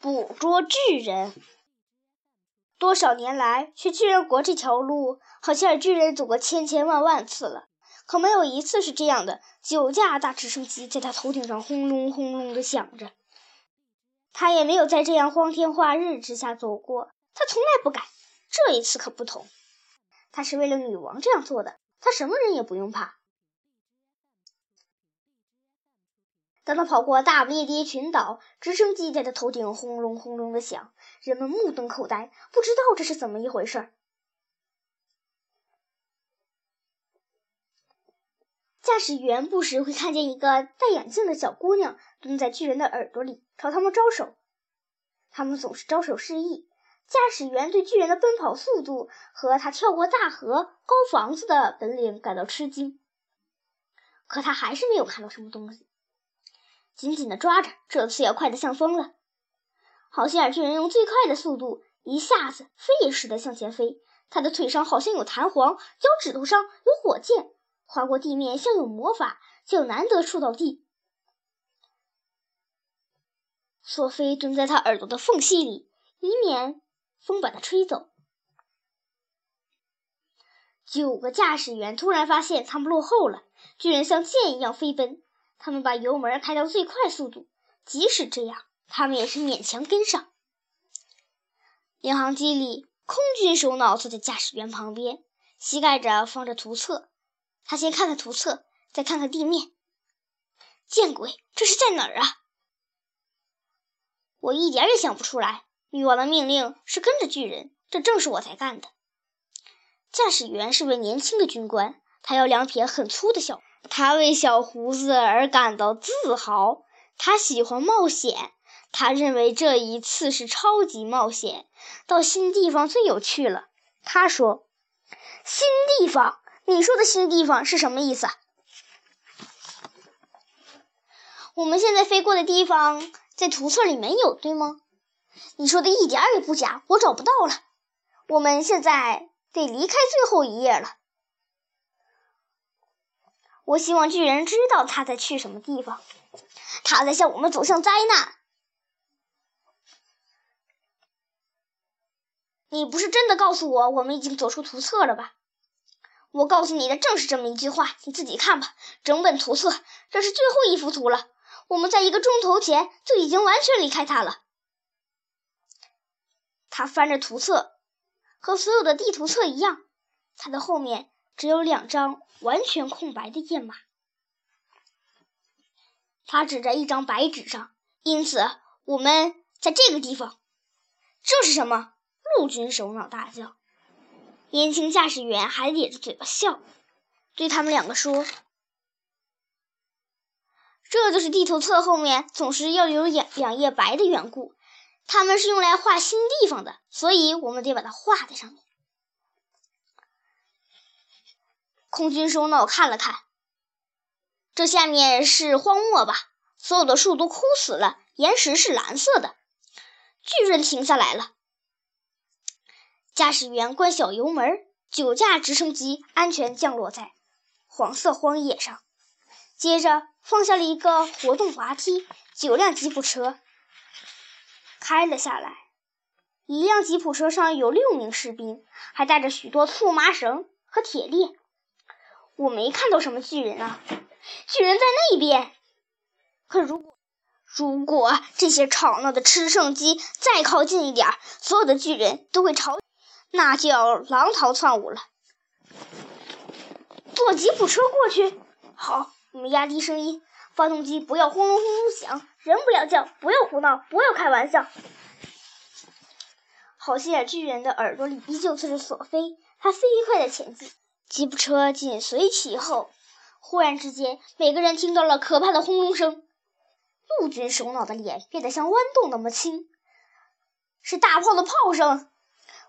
捕捉巨人。多少年来，去巨人国这条路，好像巨人走过千千万万次了，可没有一次是这样的。九架大直升机在他头顶上轰隆轰隆的响着，他也没有在这样光天化日之下走过，他从来不敢。这一次可不同，他是为了女王这样做的，他什么人也不用怕。当他跑过大不列颠群岛，直升机在他头顶轰隆轰隆的响，人们目瞪口呆，不知道这是怎么一回事。驾驶员不时会看见一个戴眼镜的小姑娘蹲在巨人的耳朵里，朝他们招手。他们总是招手示意。驾驶员对巨人的奔跑速度和他跳过大河、高房子的本领感到吃惊，可他还是没有看到什么东西。紧紧地抓着，这次要快得像风了。好心眼巨人用最快的速度，一下子飞也似的向前飞。他的腿上好像有弹簧，脚趾头上有火箭，划过地面像有魔法，就难得触到地。索菲蹲在他耳朵的缝隙里，以免风把他吹走。九个驾驶员突然发现他们落后了，巨人像箭一样飞奔。他们把油门开到最快速度，即使这样，他们也是勉强跟上。领航机里，空军首脑坐在驾驶员旁边，膝盖着放着图册。他先看看图册，再看看地面。见鬼，这是在哪儿啊？我一点也想不出来。女王的命令是跟着巨人，这正是我才干的。驾驶员是位年轻的军官，他有两撇很粗的小。他为小胡子而感到自豪。他喜欢冒险。他认为这一次是超级冒险，到新地方最有趣了。他说：“新地方？你说的新地方是什么意思？”我们现在飞过的地方在图册里没有，对吗？你说的一点也不假，我找不到了。我们现在得离开最后一页了。我希望巨人知道他在去什么地方，他在向我们走向灾难。你不是真的告诉我我们已经走出图册了吧？我告诉你的正是这么一句话，你自己看吧。整本图册，这是最后一幅图了。我们在一个钟头前就已经完全离开它了。他翻着图册，和所有的地图册一样，它的后面。只有两张完全空白的页码。他指着一张白纸上，因此我们在这个地方。这是什么？陆军首脑大叫。年轻驾驶员还咧着嘴巴笑，对他们两个说：“这就是地图册后面总是要有两两页白的缘故。他们是用来画新地方的，所以我们得把它画在上面。”空军首脑看了看，这下面是荒漠吧？所有的树都枯死了，岩石是蓝色的。巨人停下来了，驾驶员关小油门，九架直升机安全降落在黄色荒野上。接着放下了一个活动滑梯，九辆吉普车开了下来。一辆吉普车上有六名士兵，还带着许多粗麻绳和铁链。我没看到什么巨人啊，巨人在那边。可如果如果这些吵闹的吃剩鸡再靠近一点，所有的巨人都会朝，那就要狼逃窜舞了。坐吉普车过去。好，我们压低声音，发动机不要轰隆轰隆响，人不要叫，不要胡闹，不要开玩笑。好心眼巨人的耳朵里依旧刺着索菲，他飞快的前进。吉普车紧随其后，忽然之间，每个人听到了可怕的轰隆声。陆军首脑的脸变得像豌豆那么青，是大炮的炮声。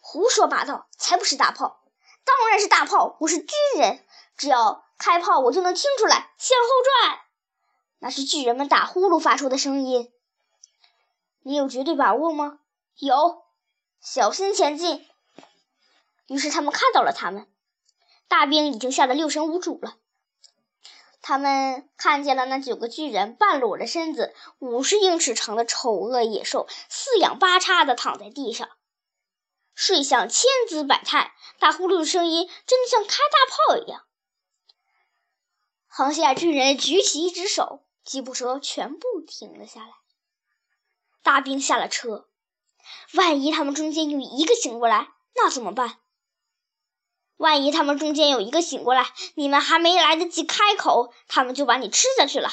胡说八道，才不是大炮，当然是大炮。我是军人，只要开炮，我就能听出来。向后转，那是巨人们打呼噜发出的声音。你有绝对把握吗？有，小心前进。于是他们看到了他们。大兵已经吓得六神无主了。他们看见了那九个巨人半裸着身子、五十英尺长的丑恶野兽，四仰八叉地躺在地上，睡相千姿百态，打呼噜的声音真的像开大炮一样。航线巨人举起一只手，吉普车全部停了下来。大兵下了车，万一他们中间有一个醒过来，那怎么办？万一他们中间有一个醒过来，你们还没来得及开口，他们就把你吃下去了。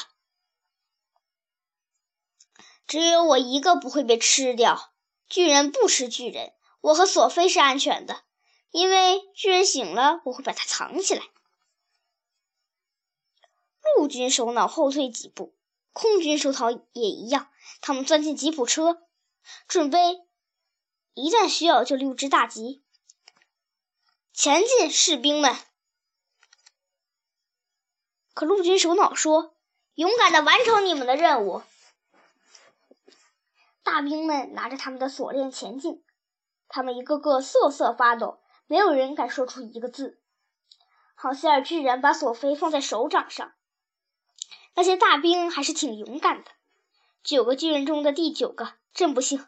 只有我一个不会被吃掉。巨人不吃巨人，我和索菲是安全的，因为巨人醒了，我会把它藏起来。陆军首脑后退几步，空军首脑也一样，他们钻进吉普车，准备一旦需要就溜之大吉。前进，士兵们！可陆军首脑说：“勇敢的完成你们的任务。”大兵们拿着他们的锁链前进，他们一个个瑟瑟发抖，没有人敢说出一个字。好希尔巨人把索菲放在手掌上。那些大兵还是挺勇敢的。九个巨人中的第九个，真不幸，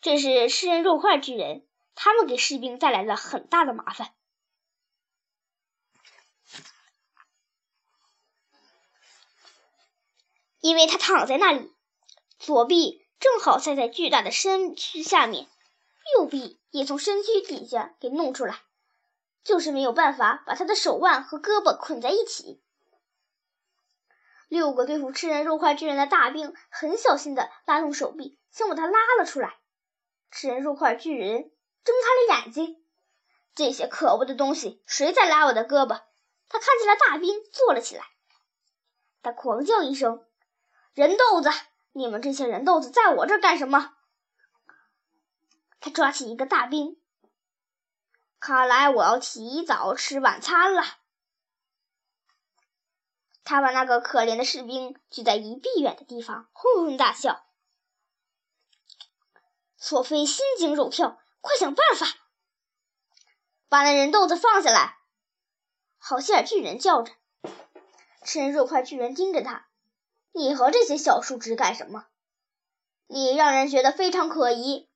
这是吃人肉块巨人，他们给士兵带来了很大的麻烦。因为他躺在那里，左臂正好塞在巨大的身躯下面，右臂也从身躯底下给弄出来，就是没有办法把他的手腕和胳膊捆在一起。六个对付吃人肉块巨人的大兵很小心地拉动手臂，想把他拉了出来。吃人肉块巨人睁开了眼睛，这些可恶的东西，谁在拉我的胳膊？他看见了大兵，坐了起来，他狂叫一声。人豆子，你们这些人豆子在我这儿干什么？他抓起一个大兵，看来我要提早吃晚餐了。他把那个可怜的士兵举在一臂远的地方，哄哄大笑。索菲心惊肉跳，快想办法把那人豆子放下来！好心眼巨人叫着，吃人肉块巨人盯着他。你和这些小树枝干什么？你让人觉得非常可疑。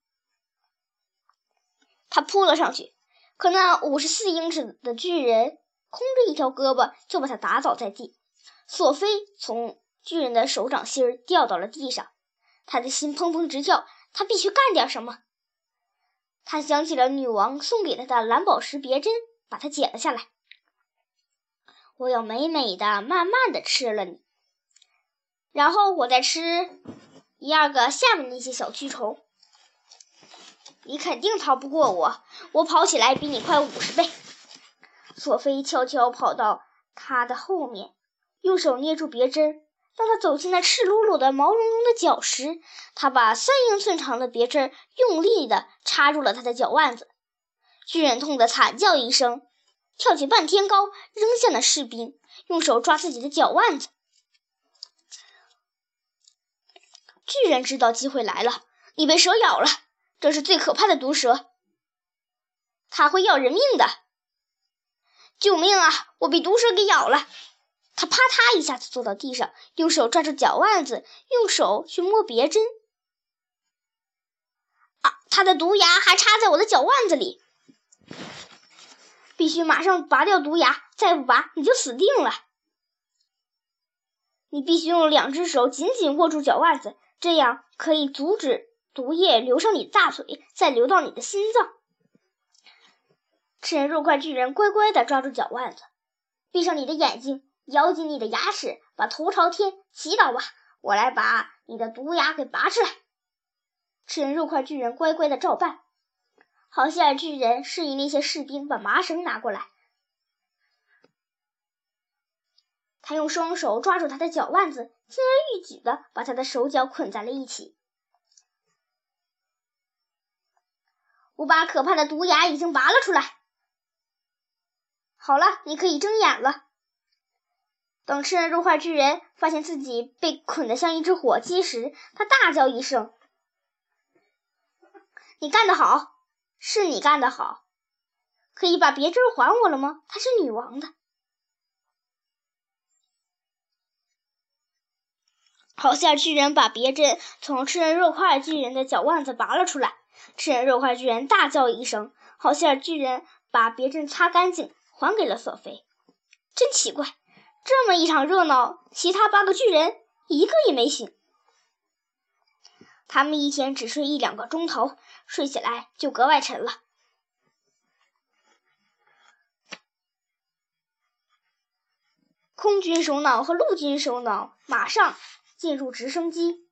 他扑了上去，可那五十四英尺的巨人空着一条胳膊就把他打倒在地。索菲从巨人的手掌心儿掉到了地上，他的心砰砰直跳。他必须干点什么。他想起了女王送给他的蓝宝石别针，把它剪了下来。我要美美的、慢慢的吃了你。然后我再吃一二个下面那些小蛆虫，你肯定逃不过我。我跑起来比你快五十倍。索菲悄悄跑到他的后面，用手捏住别针，当他走进那赤裸裸的毛茸茸的脚时，他把三英寸长的别针用力地插入了他的脚腕子。巨人痛得惨叫一声，跳起半天高，扔向那士兵，用手抓自己的脚腕子。巨人知道机会来了，你被蛇咬了，这是最可怕的毒蛇，它会要人命的！救命啊！我被毒蛇给咬了！他啪嗒一下子坐到地上，用手抓住脚腕子，用手去摸别针。啊！他的毒牙还插在我的脚腕子里，必须马上拔掉毒牙，再不拔你就死定了！你必须用两只手紧紧握住脚腕子。这样可以阻止毒液流上你的大腿，再流到你的心脏。吃人肉块巨人乖乖地抓住脚腕子，闭上你的眼睛，咬紧你的牙齿，把头朝天，祈祷吧！我来把你的毒牙给拔出来。吃人肉块巨人乖乖地照办。好希尔巨人示意那些士兵把麻绳拿过来。他用双手抓住他的脚腕子，轻而易举地把他的手脚捆在了一起。我把可怕的毒牙已经拔了出来。好了，你可以睁眼了。等吃人肉块巨人发现自己被捆得像一只火鸡时，他大叫一声：“你干得好，是你干得好！可以把别针还我了吗？她是女王的。”好心巨人把别针从吃人肉块巨人的脚腕子拔了出来，吃人肉块巨人大叫一声。好心巨人把别针擦干净，还给了索菲。真奇怪，这么一场热闹，其他八个巨人一个也没醒。他们一天只睡一两个钟头，睡起来就格外沉了。空军首脑和陆军首脑马上进入直升机。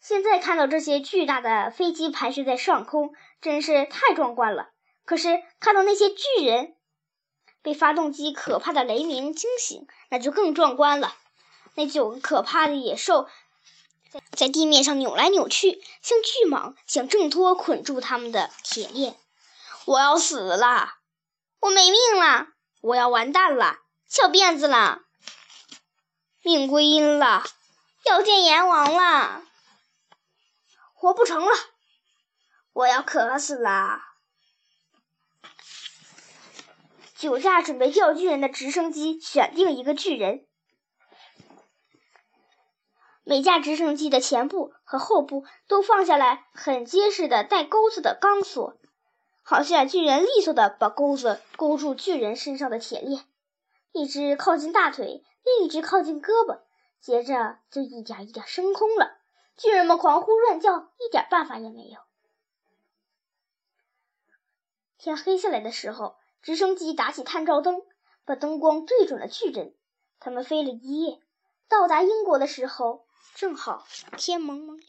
现在看到这些巨大的飞机盘旋在上空，真是太壮观了。可是看到那些巨人被发动机可怕的雷鸣惊醒，那就更壮观了。那九个可怕的野兽在在地面上扭来扭去，像巨蟒，想挣脱捆住他们的铁链。我要死了！我没命了！我要完蛋了，翘辫子了，命归阴了，要见阎王了，活不成了，我要渴死了。九架准备吊巨人的直升机选定一个巨人，每架直升机的前部和后部都放下来很结实的带钩子的钢索。好像巨人利索的把钩子勾住巨人身上的铁链，一只靠近大腿，另一只靠近胳膊，接着就一点一点升空了。巨人们狂呼乱叫，一点办法也没有。天黑下来的时候，直升机打起探照灯，把灯光对准了巨人。他们飞了一夜，到达英国的时候，正好天蒙蒙亮。